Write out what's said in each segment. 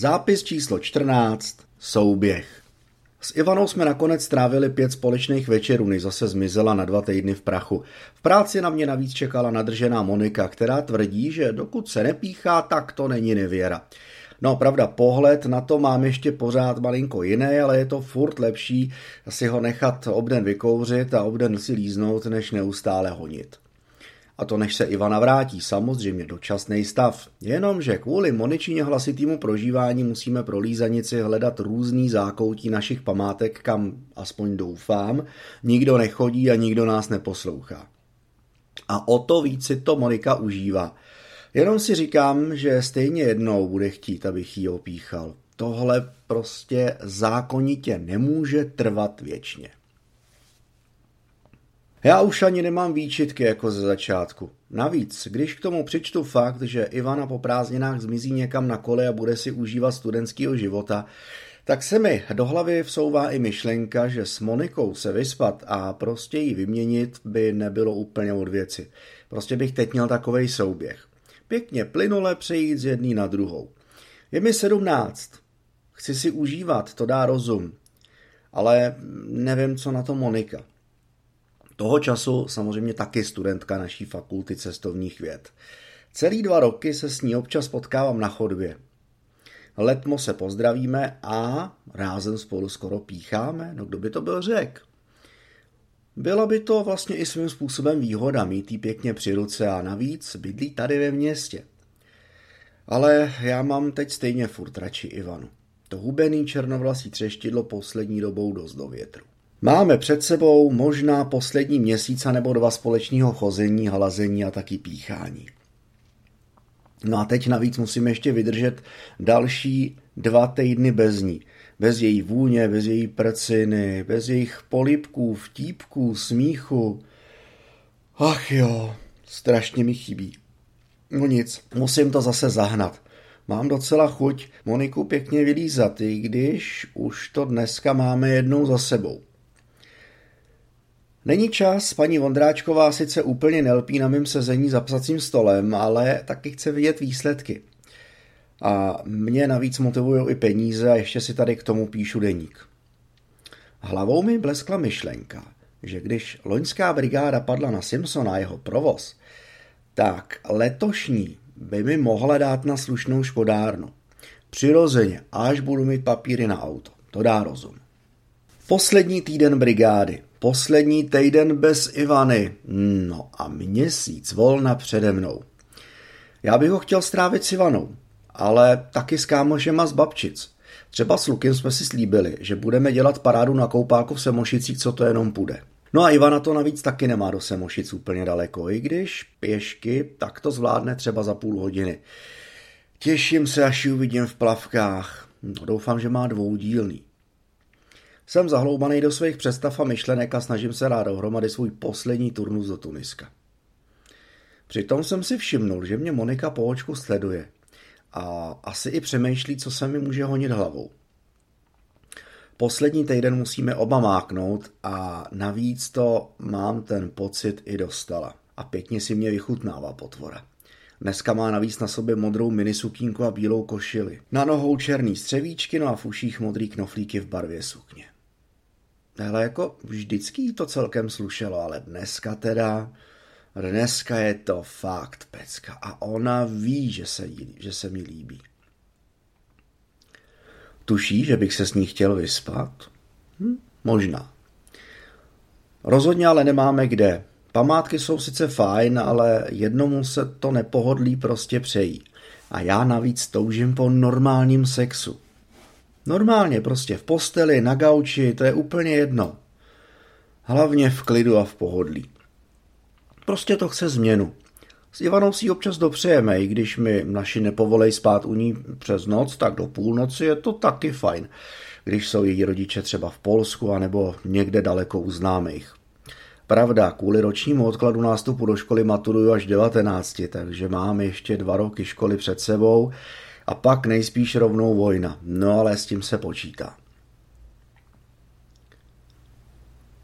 Zápis číslo 14. Souběh. S Ivanou jsme nakonec strávili pět společných večerů, než zase zmizela na dva týdny v prachu. V práci na mě navíc čekala nadržená Monika, která tvrdí, že dokud se nepíchá, tak to není nevěra. No pravda, pohled na to mám ještě pořád malinko jiný, ale je to furt lepší si ho nechat obden vykouřit a obden si líznout, než neustále honit. A to než se Ivana vrátí, samozřejmě dočasný stav. Jenomže kvůli Moničině hlasitýmu prožívání musíme pro lízanici hledat různý zákoutí našich památek, kam aspoň doufám, nikdo nechodí a nikdo nás neposlouchá. A o to víc si to Monika užívá. Jenom si říkám, že stejně jednou bude chtít, abych ji opíchal. Tohle prostě zákonitě nemůže trvat věčně. Já už ani nemám výčitky jako ze začátku. Navíc, když k tomu přičtu fakt, že Ivana po prázdninách zmizí někam na kole a bude si užívat studentského života, tak se mi do hlavy vsouvá i myšlenka, že s Monikou se vyspat a prostě ji vyměnit by nebylo úplně od věci. Prostě bych teď měl takovej souběh. Pěkně plynule přejít z jedné na druhou. Je mi sedmnáct. Chci si užívat, to dá rozum. Ale nevím, co na to Monika. Toho času samozřejmě taky studentka naší fakulty cestovních věd. Celý dva roky se s ní občas potkávám na chodbě. Letmo se pozdravíme a rázem spolu skoro pícháme, no kdo by to byl řek? Byla by to vlastně i svým způsobem výhoda mít jí pěkně při ruce a navíc bydlí tady ve městě. Ale já mám teď stejně furt radši Ivanu. To hubený černovlasý třeštidlo poslední dobou dost do větru. Máme před sebou možná poslední měsíce nebo dva společného chození, hlazení a taky píchání. No a teď navíc musíme ještě vydržet další dva týdny bez ní. Bez její vůně, bez její prciny, bez jejich polipků, vtípků, smíchu. Ach jo, strašně mi chybí. No nic, musím to zase zahnat. Mám docela chuť Moniku pěkně vylízat, i když už to dneska máme jednou za sebou. Není čas, paní Vondráčková sice úplně nelpí na mém sezení za psacím stolem, ale taky chce vidět výsledky. A mě navíc motivují i peníze a ještě si tady k tomu píšu deník. Hlavou mi bleskla myšlenka, že když loňská brigáda padla na Simpsona a jeho provoz, tak letošní by mi mohla dát na slušnou škodárnu. Přirozeně, až budu mít papíry na auto. To dá rozum. Poslední týden brigády. Poslední týden bez Ivany. No a měsíc volna přede mnou. Já bych ho chtěl strávit s Ivanou, ale taky s kámošema z Babčic. Třeba s Lukem jsme si slíbili, že budeme dělat parádu na koupálku v Semošicích, co to jenom půjde. No a Ivana to navíc taky nemá do Semošic úplně daleko, i když pěšky tak to zvládne třeba za půl hodiny. Těším se, až ji uvidím v plavkách. No, doufám, že má dvoudílný. Jsem zahloubaný do svých představ a myšlenek a snažím se rád dohromady svůj poslední turnus do Tuniska. Přitom jsem si všimnul, že mě Monika po očku sleduje a asi i přemýšlí, co se mi může honit hlavou. Poslední týden musíme oba máknout a navíc to mám ten pocit i dostala. A pěkně si mě vychutnává potvora. Dneska má navíc na sobě modrou minisukínku a bílou košili. Na nohou černý střevíčky, no a v uších modrý knoflíky v barvě sukně. Ale jako vždycky to celkem slušelo, ale dneska teda, dneska je to fakt pecka a ona ví, že se, jí, že se mi líbí. Tuší, že bych se s ní chtěl vyspat? Hm, možná. Rozhodně ale nemáme kde. Památky jsou sice fajn, ale jednomu se to nepohodlí prostě přejí. A já navíc toužím po normálním sexu. Normálně, prostě v posteli, na gauči, to je úplně jedno. Hlavně v klidu a v pohodlí. Prostě to chce změnu. S Ivanou si občas dopřejeme, i když mi naši nepovolej spát u ní přes noc, tak do půlnoci je to taky fajn, když jsou její rodiče třeba v Polsku anebo někde daleko u známých. Pravda, kvůli ročnímu odkladu nástupu do školy maturuju až 19, takže mám ještě dva roky školy před sebou a pak nejspíš rovnou vojna. No ale s tím se počítá.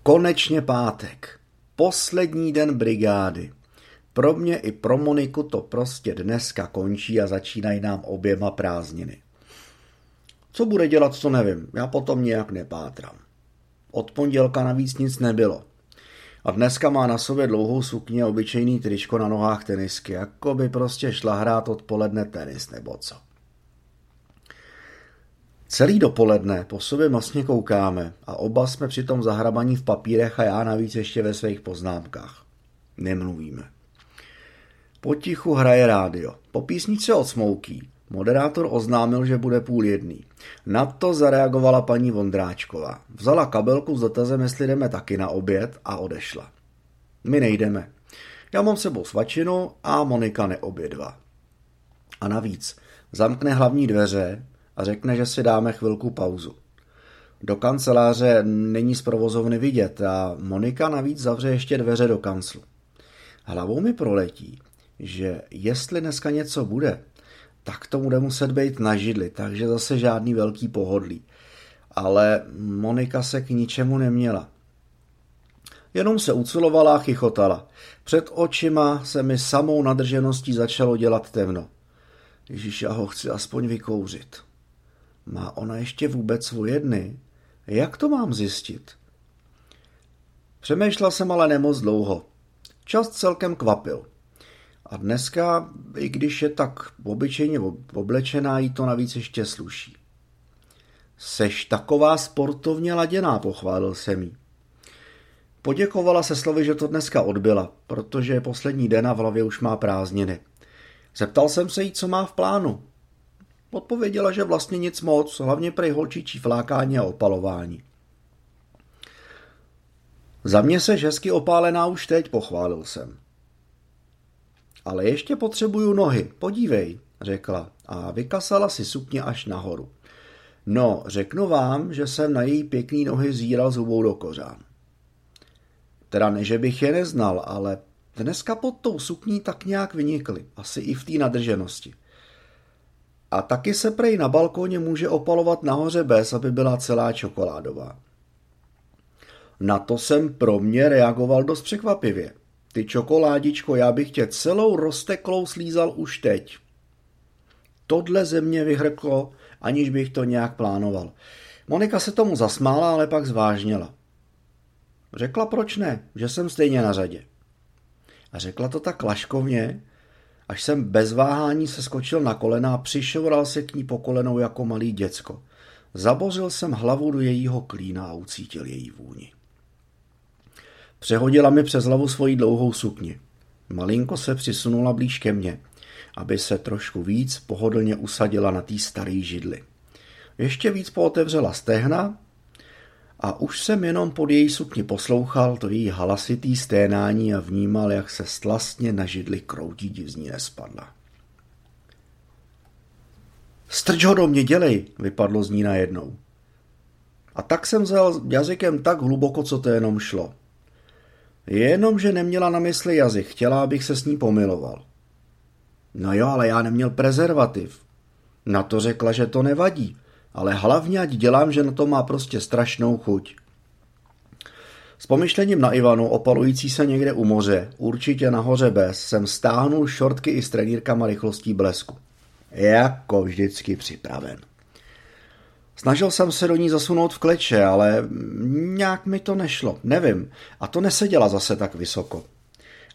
Konečně pátek. Poslední den brigády. Pro mě i pro Moniku to prostě dneska končí a začínají nám oběma prázdniny. Co bude dělat, to nevím, já potom nějak nepátrám. Od pondělka navíc nic nebylo. A dneska má na sobě dlouhou sukně a obyčejný tričko na nohách tenisky, jako by prostě šla hrát odpoledne tenis nebo co. Celý dopoledne po sobě masně koukáme a oba jsme přitom zahrabaní v papírech a já navíc ještě ve svých poznámkách. Nemluvíme. Potichu hraje rádio. Po písničce od Smouky moderátor oznámil, že bude půl jedný. Na to zareagovala paní Vondráčková. Vzala kabelku s dotazem, jestli jdeme taky na oběd a odešla. My nejdeme. Já mám sebou svačinu a Monika neobědva. A navíc zamkne hlavní dveře a řekne, že si dáme chvilku pauzu. Do kanceláře není z provozovny vidět a Monika navíc zavře ještě dveře do kanclu. Hlavou mi proletí, že jestli dneska něco bude, tak to bude muset být na židli, takže zase žádný velký pohodlí. Ale Monika se k ničemu neměla. Jenom se ucilovala a chichotala. Před očima se mi samou nadržeností začalo dělat temno. Ježíš, já ho chci aspoň vykouřit. Má ona ještě vůbec svoje dny? Jak to mám zjistit? Přemýšlel jsem ale nemoc dlouho. Čas celkem kvapil. A dneska, i když je tak obyčejně oblečená, jí to navíc ještě sluší. Seš taková sportovně laděná, pochválil jsem jí. Poděkovala se slovy, že to dneska odbyla, protože je poslední den a v hlavě už má prázdniny. Zeptal jsem se jí, co má v plánu. Odpověděla, že vlastně nic moc, hlavně prej holčičí flákání a opalování. Za mě se hezky opálená už teď, pochválil jsem. Ale ještě potřebuju nohy, podívej, řekla a vykasala si sukně až nahoru. No, řeknu vám, že jsem na její pěkný nohy zíral zubou do kořán. Teda ne, že bych je neznal, ale dneska pod tou sukní tak nějak vynikly, asi i v té nadrženosti. A taky se prej na balkóně může opalovat nahoře bez, aby byla celá čokoládová. Na to jsem pro mě reagoval dost překvapivě. Ty čokoládičko, já bych tě celou rozteklou slízal už teď. Todle ze mě vyhrklo, aniž bych to nějak plánoval. Monika se tomu zasmála, ale pak zvážněla. Řekla proč ne, že jsem stejně na řadě. A řekla to tak laškovně, až jsem bez váhání se skočil na kolena a přišoural se k ní po kolenou jako malý děcko. Zabořil jsem hlavu do jejího klína a ucítil její vůni. Přehodila mi přes hlavu svoji dlouhou sukni. Malinko se přisunula blíž ke mně, aby se trošku víc pohodlně usadila na té staré židli. Ještě víc pootevřela stehna a už jsem jenom pod její sukni poslouchal to její halasitý sténání a vnímal, jak se stlastně na židli kroutí, kdy z ní nespadla. Strč ho do mě, dělej, vypadlo z ní najednou. A tak jsem vzal jazykem tak hluboko, co to jenom šlo. Jenomže neměla na mysli jazyk, chtěla, abych se s ní pomiloval. No jo, ale já neměl prezervativ. Na to řekla, že to nevadí, ale hlavně ať dělám, že na to má prostě strašnou chuť. S pomyšlením na Ivanu, opalující se někde u moře, určitě nahoře bez, jsem stáhnul šortky i s trenírkama rychlostí blesku. Jako vždycky připraven. Snažil jsem se do ní zasunout v kleče, ale nějak mi to nešlo, nevím. A to neseděla zase tak vysoko.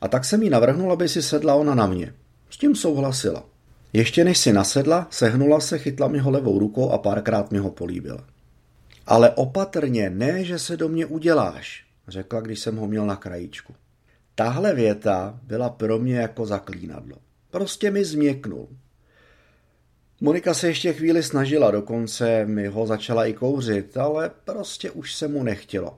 A tak jsem jí navrhnul, aby si sedla ona na mě. S tím souhlasila. Ještě než si nasedla, sehnula se, chytla mi ho levou rukou a párkrát mi ho políbila. Ale opatrně, ne, že se do mě uděláš, řekla, když jsem ho měl na krajíčku. Tahle věta byla pro mě jako zaklínadlo. Prostě mi změknul. Monika se ještě chvíli snažila, dokonce mi ho začala i kouřit, ale prostě už se mu nechtělo.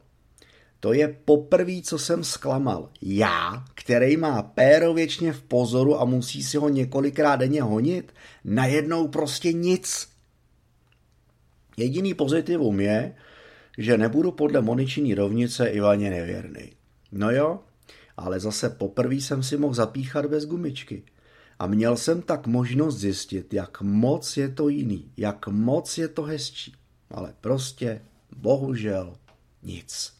To je poprvé, co jsem zklamal. Já, který má péro věčně v pozoru a musí si ho několikrát denně honit, najednou prostě nic. Jediný pozitivum je, že nebudu podle Moničiní rovnice Ivaně nevěrný. No jo, ale zase poprvé jsem si mohl zapíchat bez gumičky. A měl jsem tak možnost zjistit, jak moc je to jiný, jak moc je to hezčí. Ale prostě, bohužel, nic.